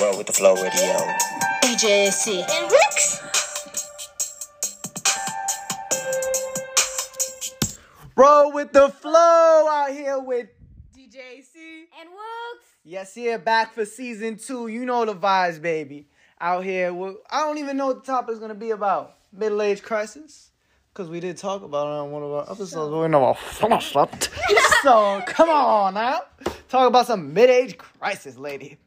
Roll with the flow radio. Um, AJC. And Rooks. Roll with the flow out here with DJC. And Wooks. Yes, here back for season two. You know the vibes, baby. Out here, well, I don't even know what the topic is gonna be about. Middle age crisis, because we did talk about it on one of our episodes. but We never finished it. so come on now, talk about some mid age crisis, lady.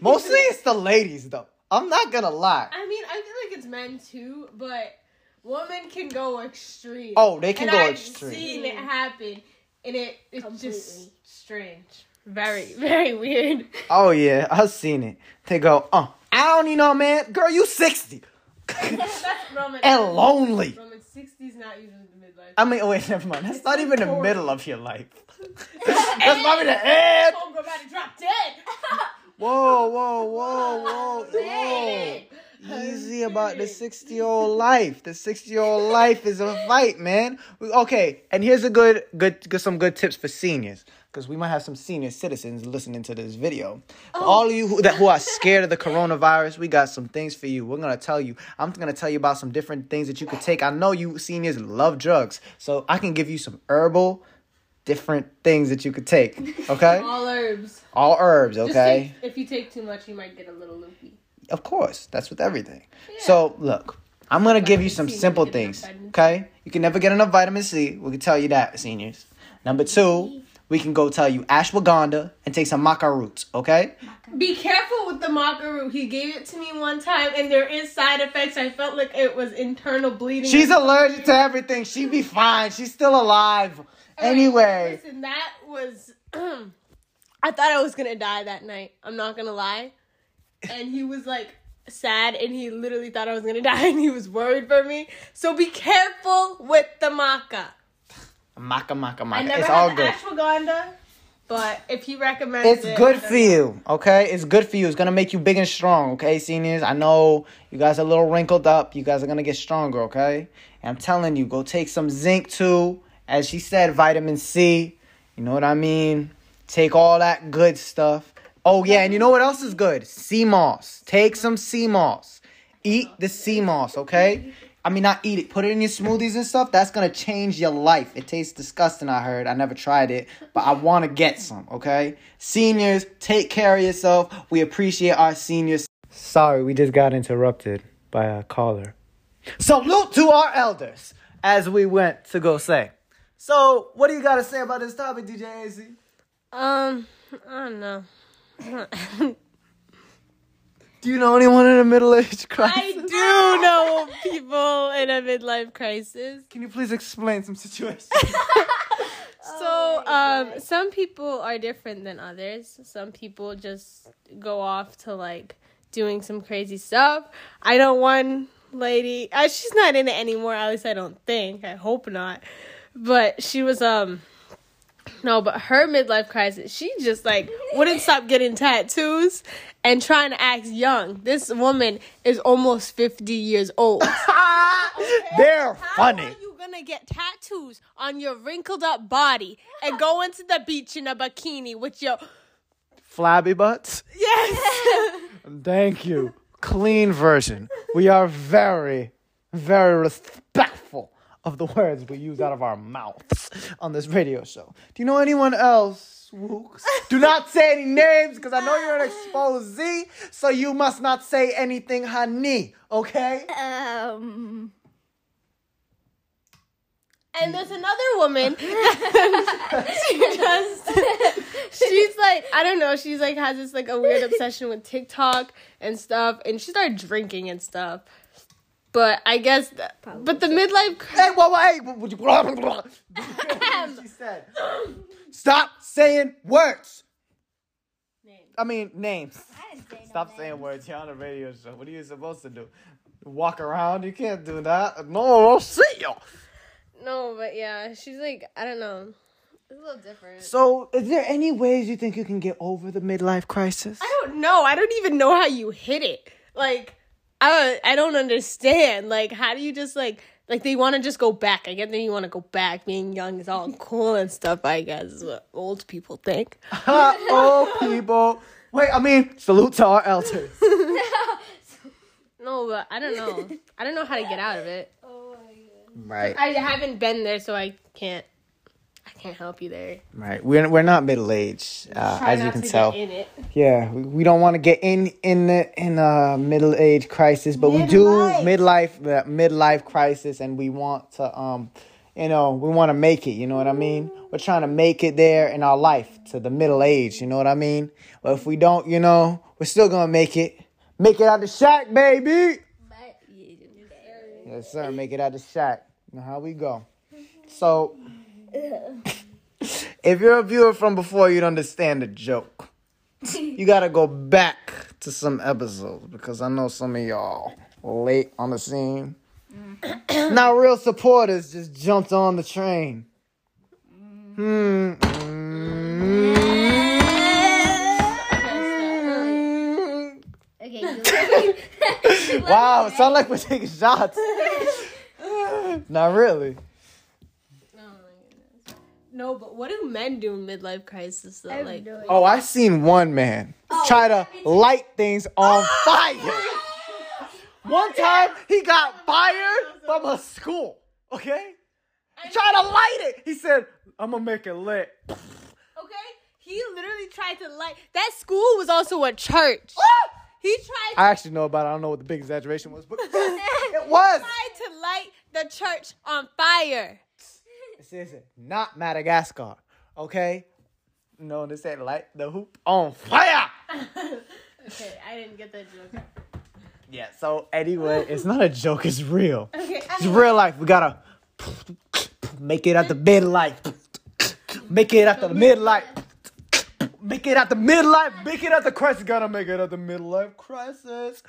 Mostly it's the ladies though. I'm not gonna lie. I mean, I feel like it's men too, but women can go extreme. Oh, they can and go I've extreme. seen it happen, and it it's Completely. just strange. Very, very weird. Oh yeah, I've seen it. They go, uh, I don't need no man. Girl, you 60 Roman. and lonely. Roman 60s not usually the midlife. I mean, oh, wait, never mind. That's not even the middle of your life. That's probably the end. Homegirl about to drop dead. Whoa, whoa, whoa, whoa, whoa. Easy about the 60 year old life. The 60 year old life is a fight, man. Okay, and here's a good, good, good some good tips for seniors. Because we might have some senior citizens listening to this video. For oh. all of you who, that, who are scared of the coronavirus, we got some things for you. We're to tell you. I'm to tell you about some different things that you could take. I know you seniors love drugs. So I can give you some herbal, different things that you could take. Okay? All herbs. All herbs, okay? take- if you take too much, you might get a little loopy. Of course, that's with everything. So look, I'm gonna give you some C, simple things. Okay, you can never get enough vitamin C. We can tell you that, seniors. Number two, we can go tell you ashwagandha and take some maca roots. Okay. Be careful with the maca root. He gave it to me one time, and there is side effects. I felt like it was internal bleeding. She's allergic to everything. She'd be fine. She's still alive. Anyway, listen, that was. I thought I was gonna die that night. I'm not gonna lie. And he was like sad, and he literally thought I was gonna die, and he was worried for me. So be careful with the maca. Maca maca I maca. never It's had all good. ashwagandha, but if he recommends it. It's it, good for you, okay? It's good for you. It's gonna make you big and strong, okay, seniors? I know you guys are a little wrinkled up. You guys are gonna get stronger, okay? And I'm telling you, go take some zinc too. As she said, vitamin C. You know what I mean? Take all that good stuff. Oh yeah, and you know what else is good? Sea moss. Take some sea moss. Eat the sea moss, okay? I mean, not eat it. Put it in your smoothies and stuff. That's gonna change your life. It tastes disgusting. I heard. I never tried it, but I want to get some. Okay, seniors, take care of yourself. We appreciate our seniors. Sorry, we just got interrupted by a caller. Salute to our elders as we went to go say. So, what do you got to say about this topic, DJ AC? Um, I don't know. Do you know anyone in a middle age crisis? I do know people in a midlife crisis. Can you please explain some situations? So, um, some people are different than others. Some people just go off to like doing some crazy stuff. I know one lady. Uh, she's not in it anymore. At least I don't think. I hope not. But she was um. No, but her midlife crisis, she just like wouldn't stop getting tattoos and trying to act young. This woman is almost 50 years old. They're funny. How funny. are you gonna get tattoos on your wrinkled up body and go into the beach in a bikini with your Flabby butts? yes? Thank you. Clean version. We are very, very respectful of the words we use out of our mouths on this radio show. Do you know anyone else? Wooks? Do not say any names because I know you're an exposee, so you must not say anything, honey. Okay? Um. and there's another woman. she just she's like I don't know. She's like has this like a weird obsession with TikTok and stuff, and she started drinking and stuff. But I guess, th- but the midlife. cri- Hey, whoa, whoa, hey, what would you? what she said. Stop saying words. I mean names. I say no Stop name. saying words. You're on a radio show. What are you supposed to do? Walk around? You can't do that. No, I'll see you. No, but yeah, she's like I don't know. It's a little different. So, is there any ways you think you can get over the midlife crisis? I don't know. I don't even know how you hit it. Like, I don't, I don't understand. Like, how do you just like like they want to just go back? I get that you want to go back. Being young is all cool and stuff. I guess is what old people think. old people. Wait, I mean, salute to our elders. No, but I don't know. I don't know how to get out of it. Oh right, I haven't been there, so I can't. I can't help you there. right. We're we're not middle aged, uh, as you can tell. Get in it. Yeah, we, we don't want to get in in the in a middle age crisis, but we do midlife the midlife crisis, and we want to um, you know, we want to make it. You know what I mean? We're trying to make it there in our life to the middle age. You know what I mean? But if we don't, you know, we're still gonna make it. Make it out the shack, baby. Yes, sir. Make it out the shack. You know how we go. So, if you're a viewer from before, you'd understand the joke. You gotta go back to some episodes because I know some of y'all late on the scene. now, real supporters just jumped on the train. Hmm. Mm. Okay, Wow, it sounds like we're taking shots. Not really. Oh my goodness. No, but what do men do in midlife crisis though? have Like, no idea. Oh, I seen one man oh, try to light things on oh! fire. One time he got fired from a school. Okay? He tried to light it. He said, I'm gonna make it lit. okay, he literally tried to light. That school was also a church. Ah! He tried. I actually know about it. I don't know what the big exaggeration was, but it was. He tried to light the church on fire. This is not Madagascar. Okay? No, this ain't light the hoop on fire. Okay, I didn't get that joke. Yeah, so anyway, it's not a joke, it's real. Okay, It's real life. We gotta make it at the midlife. Make it at the midlife. Make it at the midlife. Make it at the crisis. Gotta make it at the midlife crisis.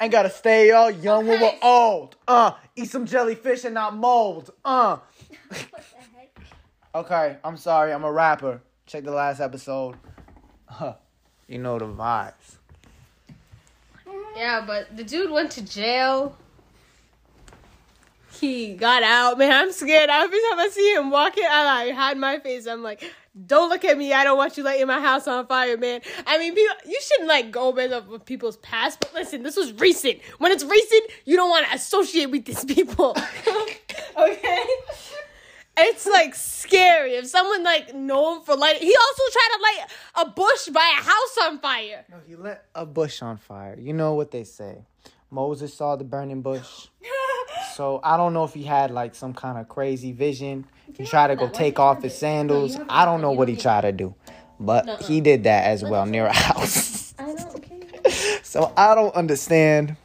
Ain't gotta stay all young when we're old. Uh, eat some jellyfish and not mold. Uh. Okay, I'm sorry. I'm a rapper. Check the last episode. Huh. You know the vibes. Yeah, but the dude went to jail. He got out. Man, I'm scared. Every time I see him walking, I like hide my face. I'm like, don't look at me. I don't want you lighting my house on fire, man. I mean, people, you shouldn't like go based off of people's past. But listen, this was recent. When it's recent, you don't want to associate with these people. okay. It's like scary. If someone like known for lighting, he also tried to light a bush by a house on fire. No, he lit a bush on fire. You know what they say. Moses saw the burning bush. So I don't know if he had like some kind of crazy vision. He tried to go take off his sandals. I don't know what he tried to do. But he did that as well near a house. I don't. Okay. So I don't understand.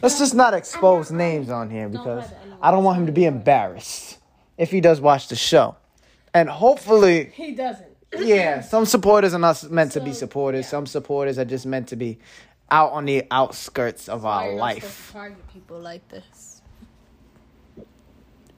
Let's just not expose names on here because I don't want him to be embarrassed if he does watch the show. And hopefully He doesn't. yeah, some supporters are not meant to be supporters. Some supporters are just meant to be out on the outskirts of our You're not life. to target people like this.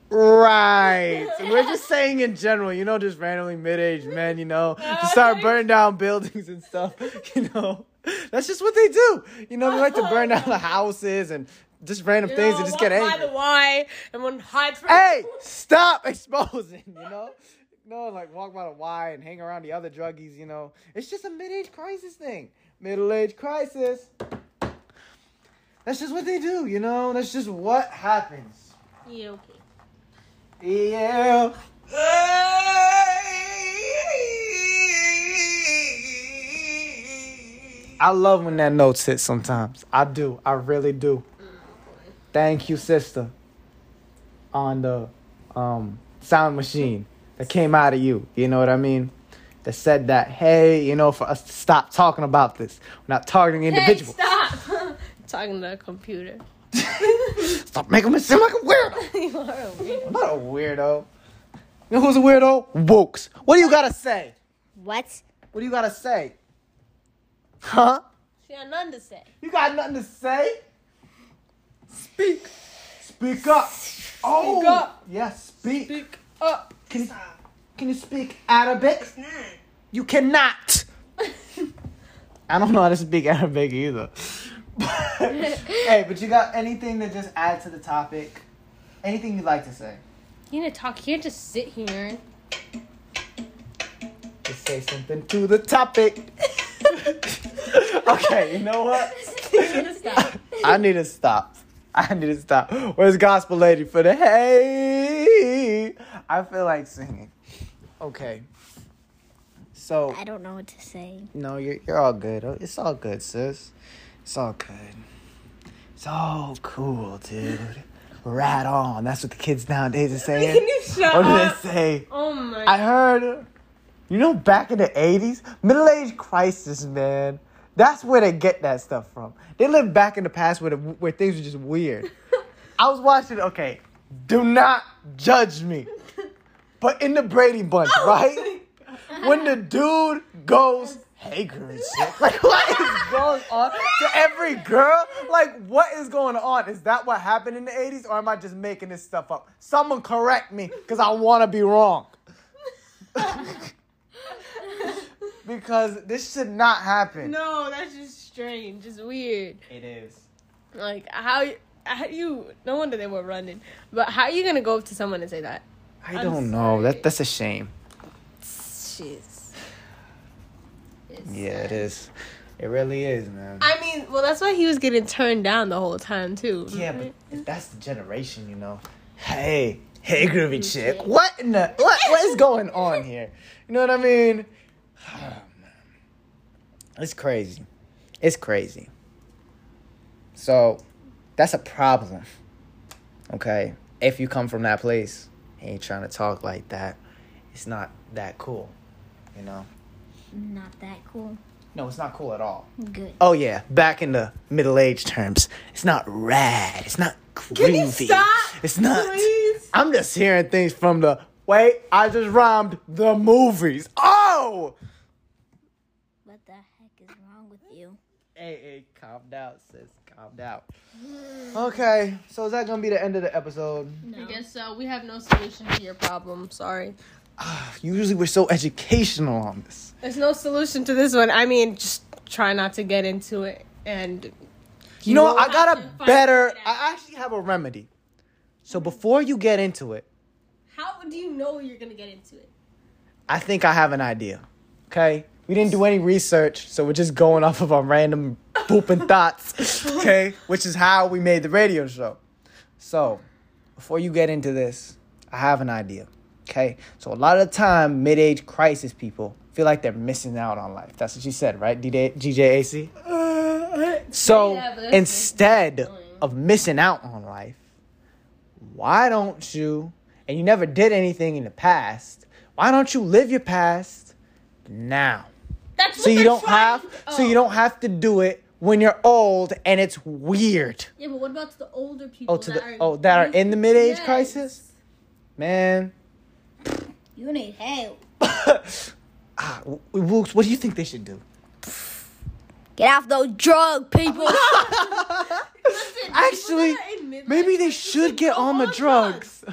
Right. We're just saying in general, you know, just randomly mid-aged men, you know, to start burning down buildings and stuff, you know. That's just what they do. You know, they like to burn down the houses and just random things and just get angry. the Y and one hide from. Hey, stop exposing, you know? No, like walk by the Y and hang around the other druggies, you know. It's just a mid-age crisis thing. Middle-age crisis. That's just what they do, you know? That's just what happens. Yeah, okay. Yeah. I love when that note hits sometimes. I do. I really do. Thank you, sister. On the um, sound machine that came out of you. You know what I mean? That said that, hey, you know, for us to stop talking about this. We're not targeting individuals. Hey, stop! Talking to a computer. Stop making me seem like a weirdo. you are a weirdo. I'm not a weirdo. You know who's a weirdo? Wooks. What do you gotta say? What? What do you gotta say? Huh? She got nothing to say. You got nothing to say? Speak. Speak up. Oh. up. Yes, speak. Speak up. Can you, can you speak Arabic? You cannot. I don't know how to speak Arabic either. hey, but you got anything to just add to the topic? Anything you'd like to say? You need to talk. You can't just sit here. Just say something to the topic. okay, you know what? I need to stop. I need to stop. Where's Gospel Lady for the hey? I feel like singing. Okay. So I don't know what to say. no, you're you're all good. Oh, it's all good, sis. It's all good. It's all cool, dude. Rat on. That's what the kids nowadays are saying. Can you shut What do they say? Oh my. I heard, you know, back in the 80s, middle age crisis, man. That's where they get that stuff from. They live back in the past where, the, where things were just weird. I was watching, okay, do not judge me. But in the Brady Bunch, oh right? When the dude goes, hey girl. Like, what is going on to every girl? Like, what is going on? Is that what happened in the 80s, or am I just making this stuff up? Someone correct me, because I want to be wrong. because this should not happen. no, that's just strange. It's weird. It is. Like how how you? No wonder they were running. But how are you gonna go up to someone and say that? I I'm don't know. sorry. That that's a shame. Jeez. Yeah, it is. It really is, man. I mean, well, that's why he was getting turned down the whole time too. Yeah, but that's the generation, you know. Hey, hey, groovy chick. What in the what? What is going on here? You know what I mean? Man. It's crazy. It's crazy. So, that's a problem. Okay, if you come from that place, and you're trying to talk like that, it's not that cool. You know? Not that cool. No, it's not cool at all. Good. Oh yeah, back in the middle age terms, it's not rad. It's not groovy. Can you stop? It's not. Please? I'm just hearing things from the wait. I just rhymed the movies. Oh. What the heck is wrong with you? Hey, hey, calm down, sis. Calm down. Okay, so is that gonna be the end of the episode? I guess so. We have no solution to your problem. Sorry. Ah, usually we're so educational on this. There's no solution to this one. I mean, just try not to get into it. And You know, I got a better. I actually have a remedy. So before you get into it, how do you know you're gonna get into it? I think I have an idea. Okay? We didn't do any research, so we're just going off of our random pooping thoughts. Okay? Which is how we made the radio show. So, before you get into this, I have an idea. Okay? So, a lot of the time, mid age crisis people feel like they're missing out on life. That's what you said, right, DJ, GJAC? So, Yeah, instead of missing out on life, why don't you, and you never did anything in the past, why don't you live your past now? That's So you don't have so you Oh. don't have to do it when you're old and it's weird. Yeah, but what about the older people? Oh, to the oh that are in the mid age Yes. crisis, man. You need help. ah, Wooks, what do you think they should do? Get off those drug people. Actually, maybe they should get on the drugs.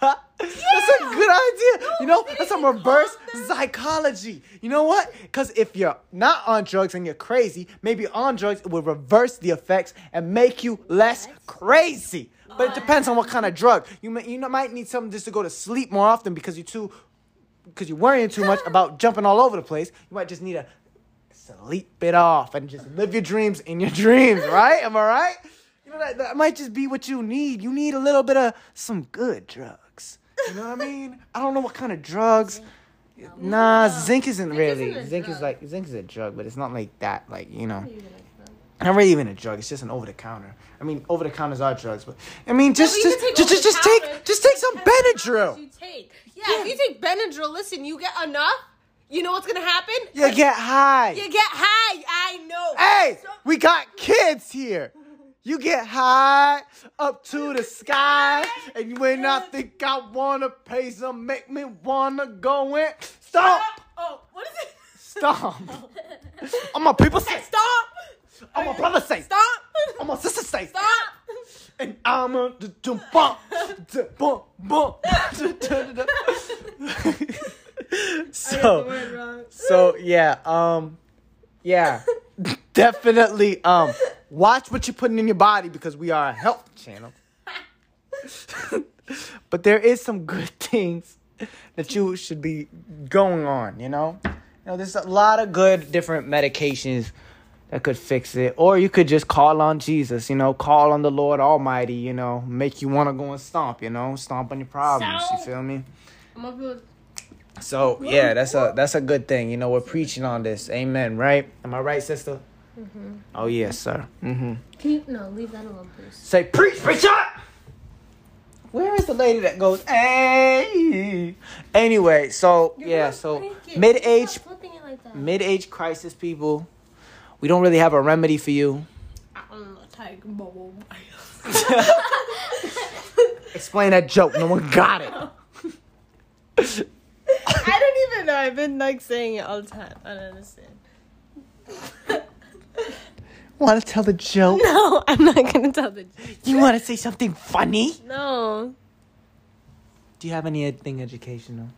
That's a good idea. you know, that's some reverse psychology. You know what? Because if you're not on drugs and you're crazy, maybe on drugs it will reverse the effects and make you less crazy. But it depends on what kind of drug. You may, you might need something just to go to sleep more often because you're too because you're worrying too much about jumping all over the place. You might just need to sleep it off and just live your dreams in your dreams, right? Am I right? You know that, that might just be what you need. You need a little bit of some good drugs. You know what I mean? I don't know what kind of drugs. Nah, zinc isn't really. isn't zinc is like zinc is a drug, but it's not like that. Like you know, not really even a drug. It's just an over the counter. I mean, over the counters are drugs, but I mean, just just just just, just take just take some Benadryl. You take. Yeah, if you take Benadryl, listen, you get enough. You know what's gonna happen? You get high. You get high. I know. Hey, So- we got kids here. You get high up to the sky, and when I think I wanna pay some, make me wanna go in. Stop! Oh, what is it? Stop! All my people say, Stop. all my brothers say, Stop. all my sisters say, Stop. and I'm a d- bump, bump, bump. So. So yeah, um, yeah, definitely. Um, watch what you're putting in your body because we are a health channel. but there is some good things that you should be going on. You know, You know, there's a lot of good different medications that could fix it. Or you could just call on Jesus, you know, call on the Lord Almighty, you know, make you want to go and stomp, you know, stomp on your problems. You feel me? I'm So yeah, that's a that's a good thing. You know, we're preaching on this. Amen. Right? Am I right, sister? Oh yes, sir. Mm-hmm. Can you, no, leave that alone, please. Say preach, preacher. Where is the lady that goes? Hey. Anyway, so yeah, so flipping it like mid-age crisis people. We don't really have a remedy for you. I'm not tiger bubble. Explain that joke. No one got it. I don't even know. I've been like saying it all the time. I don't understand. Want to tell the joke? No, I'm not gonna tell the. Joke. You want to say something funny? No, Do you have anything educational?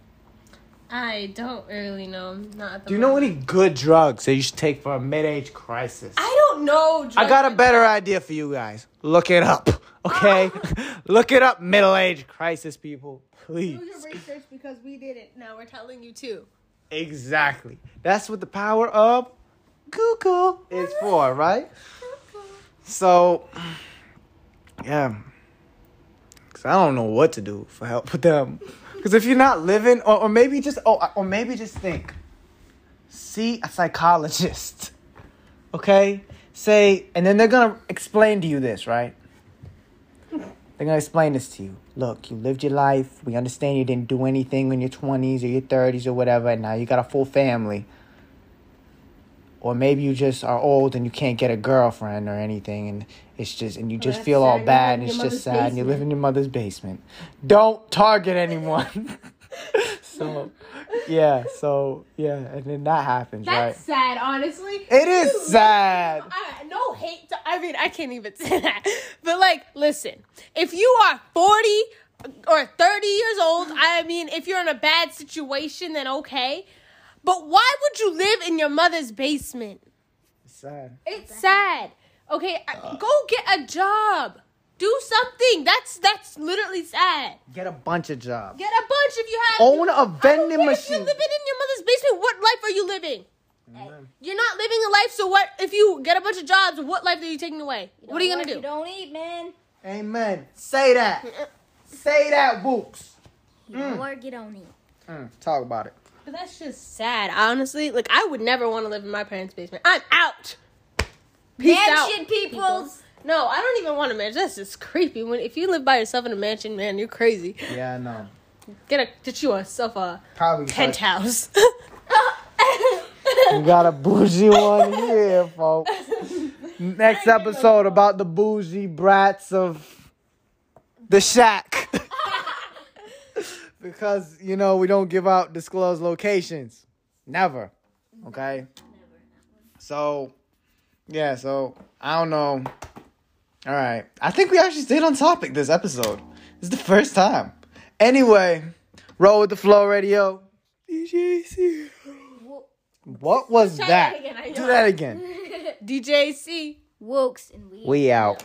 I don't really know. Not at the Do you know any good drugs that you should take for a mid-age crisis? I don't know. Drugs. I got a better idea for you guys. Look it up, okay? Look it up, middle-age crisis people, please. Do your research because we did it. Now we're telling you too. Exactly. That's what the power of Google is for, right? So, yeah. Cause I don't know what to do for help with them. Cause if you're not living, or, or maybe just, oh, or maybe just think, see a psychologist, okay? Say, and then they're gonna explain to you this, right? They're gonna explain this to you. Look, you lived your life. We understand you didn't do anything in your twenties or your thirties or whatever, and now you got a full family. Or maybe you just are old and you can't get a girlfriend or anything, and it's just and you just feel all sad. Bad, and it's just sad. And you live in your mother's basement. Don't target anyone. so, yeah. So yeah, and then that happens, That's right? sad, honestly. It is sad. I, no hate. To, I mean, I can't even say that. But like, listen, if you are forty or thirty years old, I mean, if you're in a bad situation, then okay. But why would you live in your mother's basement? It's sad. It's sad. Okay, I- go get a job. Do something. That's that's literally sad. Get a bunch of jobs. Get a bunch if you have. Own a I don't vending care If machine. you're living in your mother's basement, what life are you living? You're not living a life. So what? If you get a bunch of jobs, what life are you taking away? What are you gonna Work, do? You don't eat, man. Amen. Say that. Say that, Books. You don't work, you don't eat. Mm, talk about it. But that's just sad, honestly. Like I would never want to live in my parents' basement. I'm out. Peace out. Mansion peoples. No, I don't even want a mansion. That's just creepy. When if you live by yourself in a mansion, man, you're crazy. Yeah, I know. Get a get you yourself a Probably penthouse. We got a bougie one here, folks. Next episode about the bougie brats of the shack. Because, you know, we don't give out disclosed locations. Never. Okay? So, yeah, so I don't know. All right. I think we actually stayed on topic this episode. This is the first time. Anyway, roll with the flow radio. DJC. What was Try that? that again, Do that again. DJC. C. Wooks and we. We out.